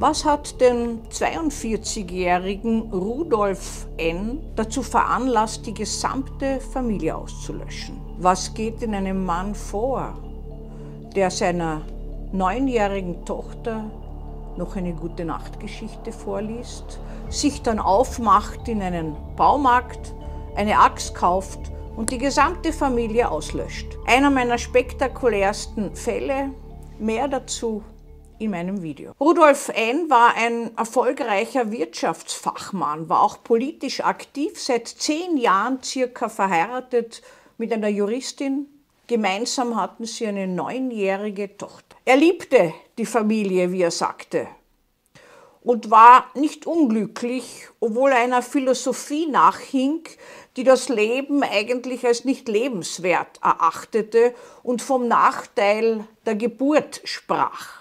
Was hat den 42-jährigen Rudolf N. dazu veranlasst, die gesamte Familie auszulöschen? Was geht in einem Mann vor, der seiner neunjährigen Tochter noch eine gute Nachtgeschichte vorliest, sich dann aufmacht in einen Baumarkt, eine Axt kauft und die gesamte Familie auslöscht. Einer meiner spektakulärsten Fälle, mehr dazu in meinem Video. Rudolf N. war ein erfolgreicher Wirtschaftsfachmann, war auch politisch aktiv, seit zehn Jahren circa verheiratet mit einer Juristin. Gemeinsam hatten sie eine neunjährige Tochter. Er liebte die Familie, wie er sagte, und war nicht unglücklich, obwohl er einer Philosophie nachhing, die das Leben eigentlich als nicht lebenswert erachtete und vom Nachteil der Geburt sprach.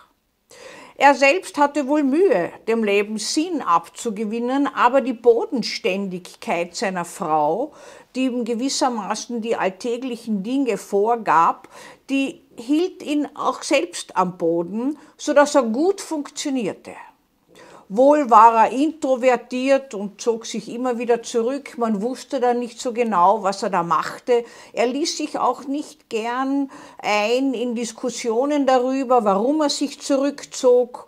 Er selbst hatte wohl Mühe, dem Leben Sinn abzugewinnen, aber die Bodenständigkeit seiner Frau, die ihm gewissermaßen die alltäglichen Dinge vorgab, die hielt ihn auch selbst am Boden, so dass er gut funktionierte. Wohl war er introvertiert und zog sich immer wieder zurück. Man wusste dann nicht so genau, was er da machte. Er ließ sich auch nicht gern ein in Diskussionen darüber, warum er sich zurückzog.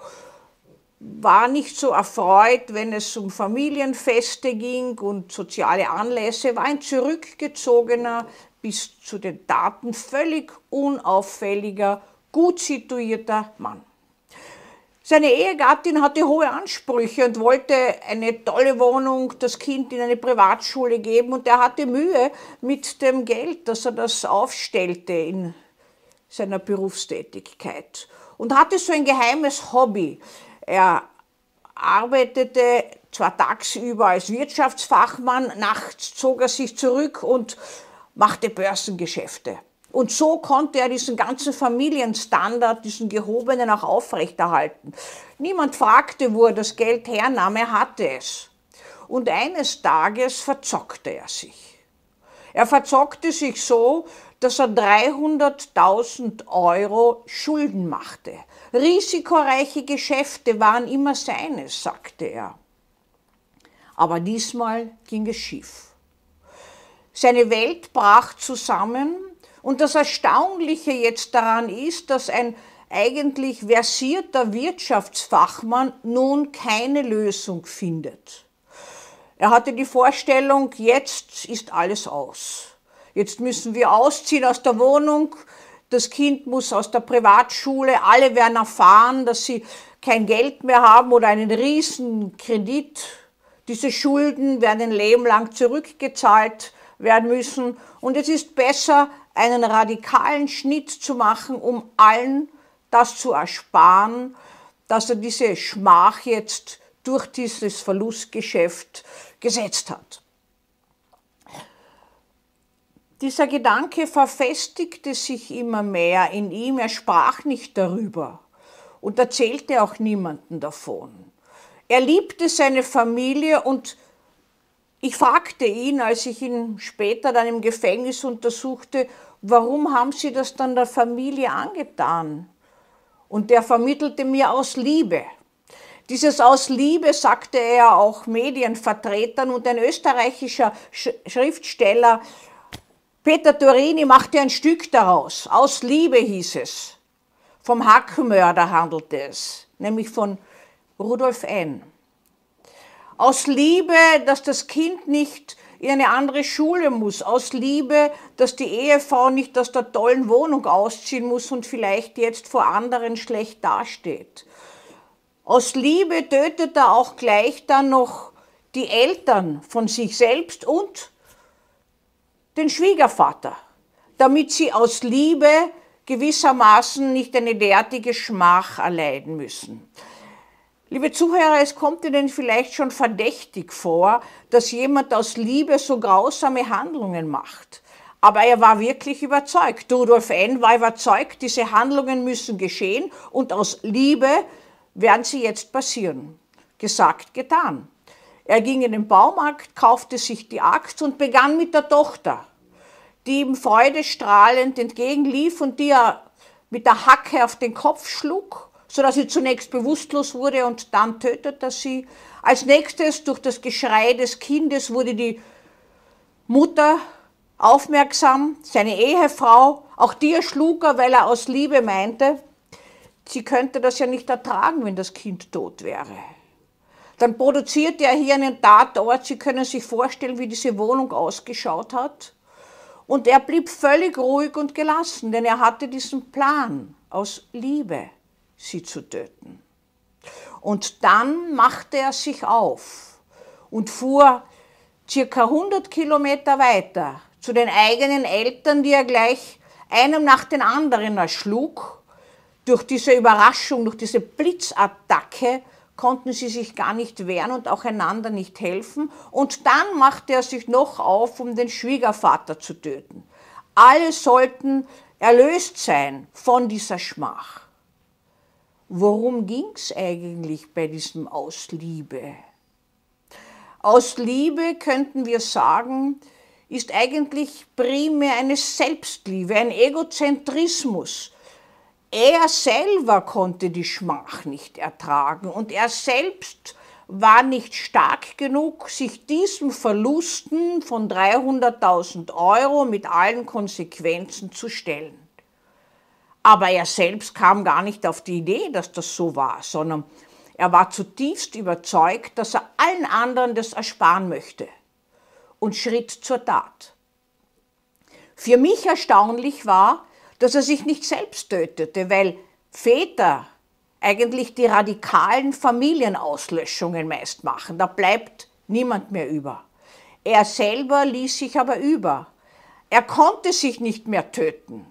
War nicht so erfreut, wenn es um Familienfeste ging und soziale Anlässe, war ein zurückgezogener, bis zu den Daten völlig unauffälliger, gut situierter Mann. Seine Ehegattin hatte hohe Ansprüche und wollte eine tolle Wohnung, das Kind in eine Privatschule geben und er hatte Mühe mit dem Geld, dass er das aufstellte in seiner Berufstätigkeit und hatte so ein geheimes Hobby. Er arbeitete zwar tagsüber als Wirtschaftsfachmann, nachts zog er sich zurück und machte Börsengeschäfte. Und so konnte er diesen ganzen Familienstandard, diesen gehobenen auch aufrechterhalten. Niemand fragte, wo er das Geld hernahm, er hatte es. Und eines Tages verzockte er sich. Er verzockte sich so, dass er 300.000 Euro Schulden machte. Risikoreiche Geschäfte waren immer seines, sagte er. Aber diesmal ging es schief. Seine Welt brach zusammen und das Erstaunliche jetzt daran ist, dass ein eigentlich versierter Wirtschaftsfachmann nun keine Lösung findet. Er hatte die Vorstellung, jetzt ist alles aus. Jetzt müssen wir ausziehen aus der Wohnung, das Kind muss aus der Privatschule, alle werden erfahren, dass sie kein Geld mehr haben oder einen riesen Kredit. Diese Schulden werden ein Leben lang zurückgezahlt werden müssen. Und es ist besser, einen radikalen Schnitt zu machen, um allen das zu ersparen, dass er diese Schmach jetzt durch dieses Verlustgeschäft gesetzt hat. Dieser Gedanke verfestigte sich immer mehr in ihm, er sprach nicht darüber und erzählte auch niemanden davon. Er liebte seine Familie und ich fragte ihn, als ich ihn später dann im Gefängnis untersuchte, warum haben Sie das dann der Familie angetan? Und der vermittelte mir aus Liebe. Dieses aus Liebe sagte er auch Medienvertretern und ein österreichischer Schriftsteller, Peter Turini, machte ein Stück daraus. Aus Liebe hieß es. Vom Hackmörder handelte es, nämlich von Rudolf N aus Liebe, dass das Kind nicht in eine andere Schule muss, aus Liebe, dass die Ehefrau nicht aus der tollen Wohnung ausziehen muss und vielleicht jetzt vor anderen schlecht dasteht. Aus Liebe tötet er auch gleich dann noch die Eltern von sich selbst und den Schwiegervater, damit sie aus Liebe gewissermaßen nicht eine derartige Schmach erleiden müssen. Liebe Zuhörer, es kommt Ihnen vielleicht schon verdächtig vor, dass jemand aus Liebe so grausame Handlungen macht. Aber er war wirklich überzeugt. Rudolf N. war überzeugt, diese Handlungen müssen geschehen und aus Liebe werden sie jetzt passieren. Gesagt, getan. Er ging in den Baumarkt, kaufte sich die Axt und begann mit der Tochter, die ihm freudestrahlend entgegenlief und die er mit der Hacke auf den Kopf schlug sodass sie zunächst bewusstlos wurde und dann tötete sie. Als nächstes, durch das Geschrei des Kindes, wurde die Mutter aufmerksam, seine Ehefrau, auch die erschlug er, weil er aus Liebe meinte, sie könnte das ja nicht ertragen, wenn das Kind tot wäre. Dann produzierte er hier einen Tatort, Sie können sich vorstellen, wie diese Wohnung ausgeschaut hat. Und er blieb völlig ruhig und gelassen, denn er hatte diesen Plan aus Liebe, sie zu töten. Und dann machte er sich auf und fuhr circa 100 Kilometer weiter zu den eigenen Eltern, die er gleich einem nach den anderen erschlug. Durch diese Überraschung, durch diese Blitzattacke konnten sie sich gar nicht wehren und auch einander nicht helfen. Und dann machte er sich noch auf, um den Schwiegervater zu töten. Alle sollten erlöst sein von dieser Schmach. Worum ging es eigentlich bei diesem Aus Liebe? Aus Liebe könnten wir sagen, ist eigentlich primär eine Selbstliebe, ein Egozentrismus, er selber konnte die Schmach nicht ertragen und er selbst war nicht stark genug, sich diesem Verlusten von 300.000 Euro mit allen Konsequenzen zu stellen. Aber er selbst kam gar nicht auf die Idee, dass das so war, sondern er war zutiefst überzeugt, dass er allen anderen das ersparen möchte und schritt zur Tat. Für mich erstaunlich war, dass er sich nicht selbst tötete, weil Väter eigentlich die radikalen Familienauslöschungen meist machen. Da bleibt niemand mehr über. Er selber ließ sich aber über. Er konnte sich nicht mehr töten,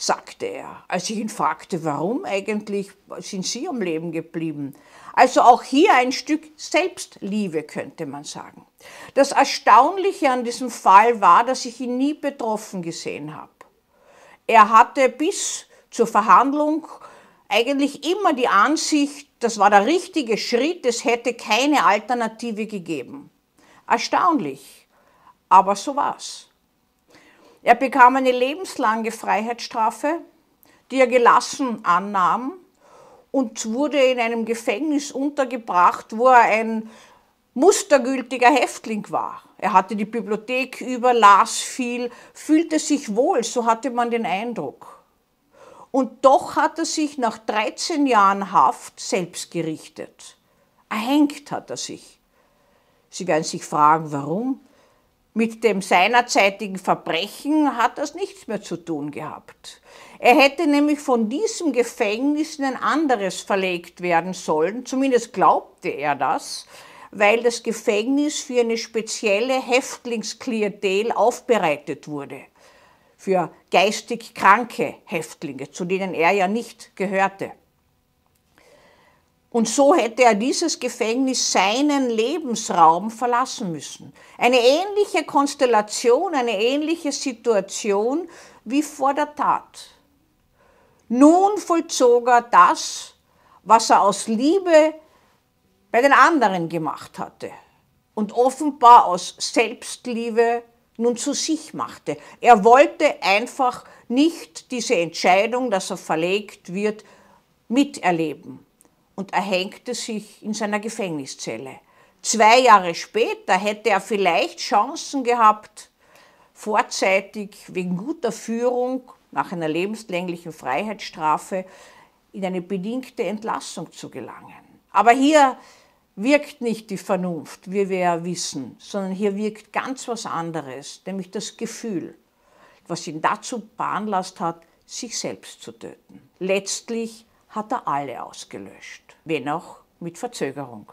sagte er, als ich ihn fragte, warum eigentlich sind Sie am Leben geblieben. Also auch hier ein Stück Selbstliebe, könnte man sagen. Das Erstaunliche an diesem Fall war, dass ich ihn nie betroffen gesehen habe. Er hatte bis zur Verhandlung eigentlich immer die Ansicht, das war der richtige Schritt, es hätte keine Alternative gegeben. Erstaunlich, aber so war's. Er bekam eine lebenslange Freiheitsstrafe, die er gelassen annahm und wurde in einem Gefängnis untergebracht, wo er ein mustergültiger Häftling war. Er hatte die Bibliothek über, las viel, fühlte sich wohl, so hatte man den Eindruck. Und doch hat er sich nach 13 Jahren Haft selbst gerichtet. Erhängt hat er sich. Sie werden sich fragen, warum? Mit dem seinerzeitigen Verbrechen hat das nichts mehr zu tun gehabt. Er hätte nämlich von diesem Gefängnis in ein anderes verlegt werden sollen, zumindest glaubte er das, weil das Gefängnis für eine spezielle Häftlingsklientel aufbereitet wurde, für geistig kranke Häftlinge, zu denen er ja nicht gehörte. Und so hätte er dieses Gefängnis seinen Lebensraum verlassen müssen. Eine ähnliche Konstellation, eine ähnliche Situation wie vor der Tat. Nun vollzog er das, was er aus Liebe bei den anderen gemacht hatte und offenbar aus Selbstliebe nun zu sich machte. Er wollte einfach nicht diese Entscheidung, dass er verlegt wird, miterleben und erhängte sich in seiner Gefängniszelle. Zwei Jahre später hätte er vielleicht Chancen gehabt, vorzeitig wegen guter Führung nach einer lebenslänglichen Freiheitsstrafe in eine bedingte Entlassung zu gelangen. Aber hier wirkt nicht die Vernunft, wie wir ja wissen, sondern hier wirkt ganz was anderes, nämlich das Gefühl, was ihn dazu veranlasst hat, sich selbst zu töten. Letztlich hat er alle ausgelöscht, wenn auch mit Verzögerung.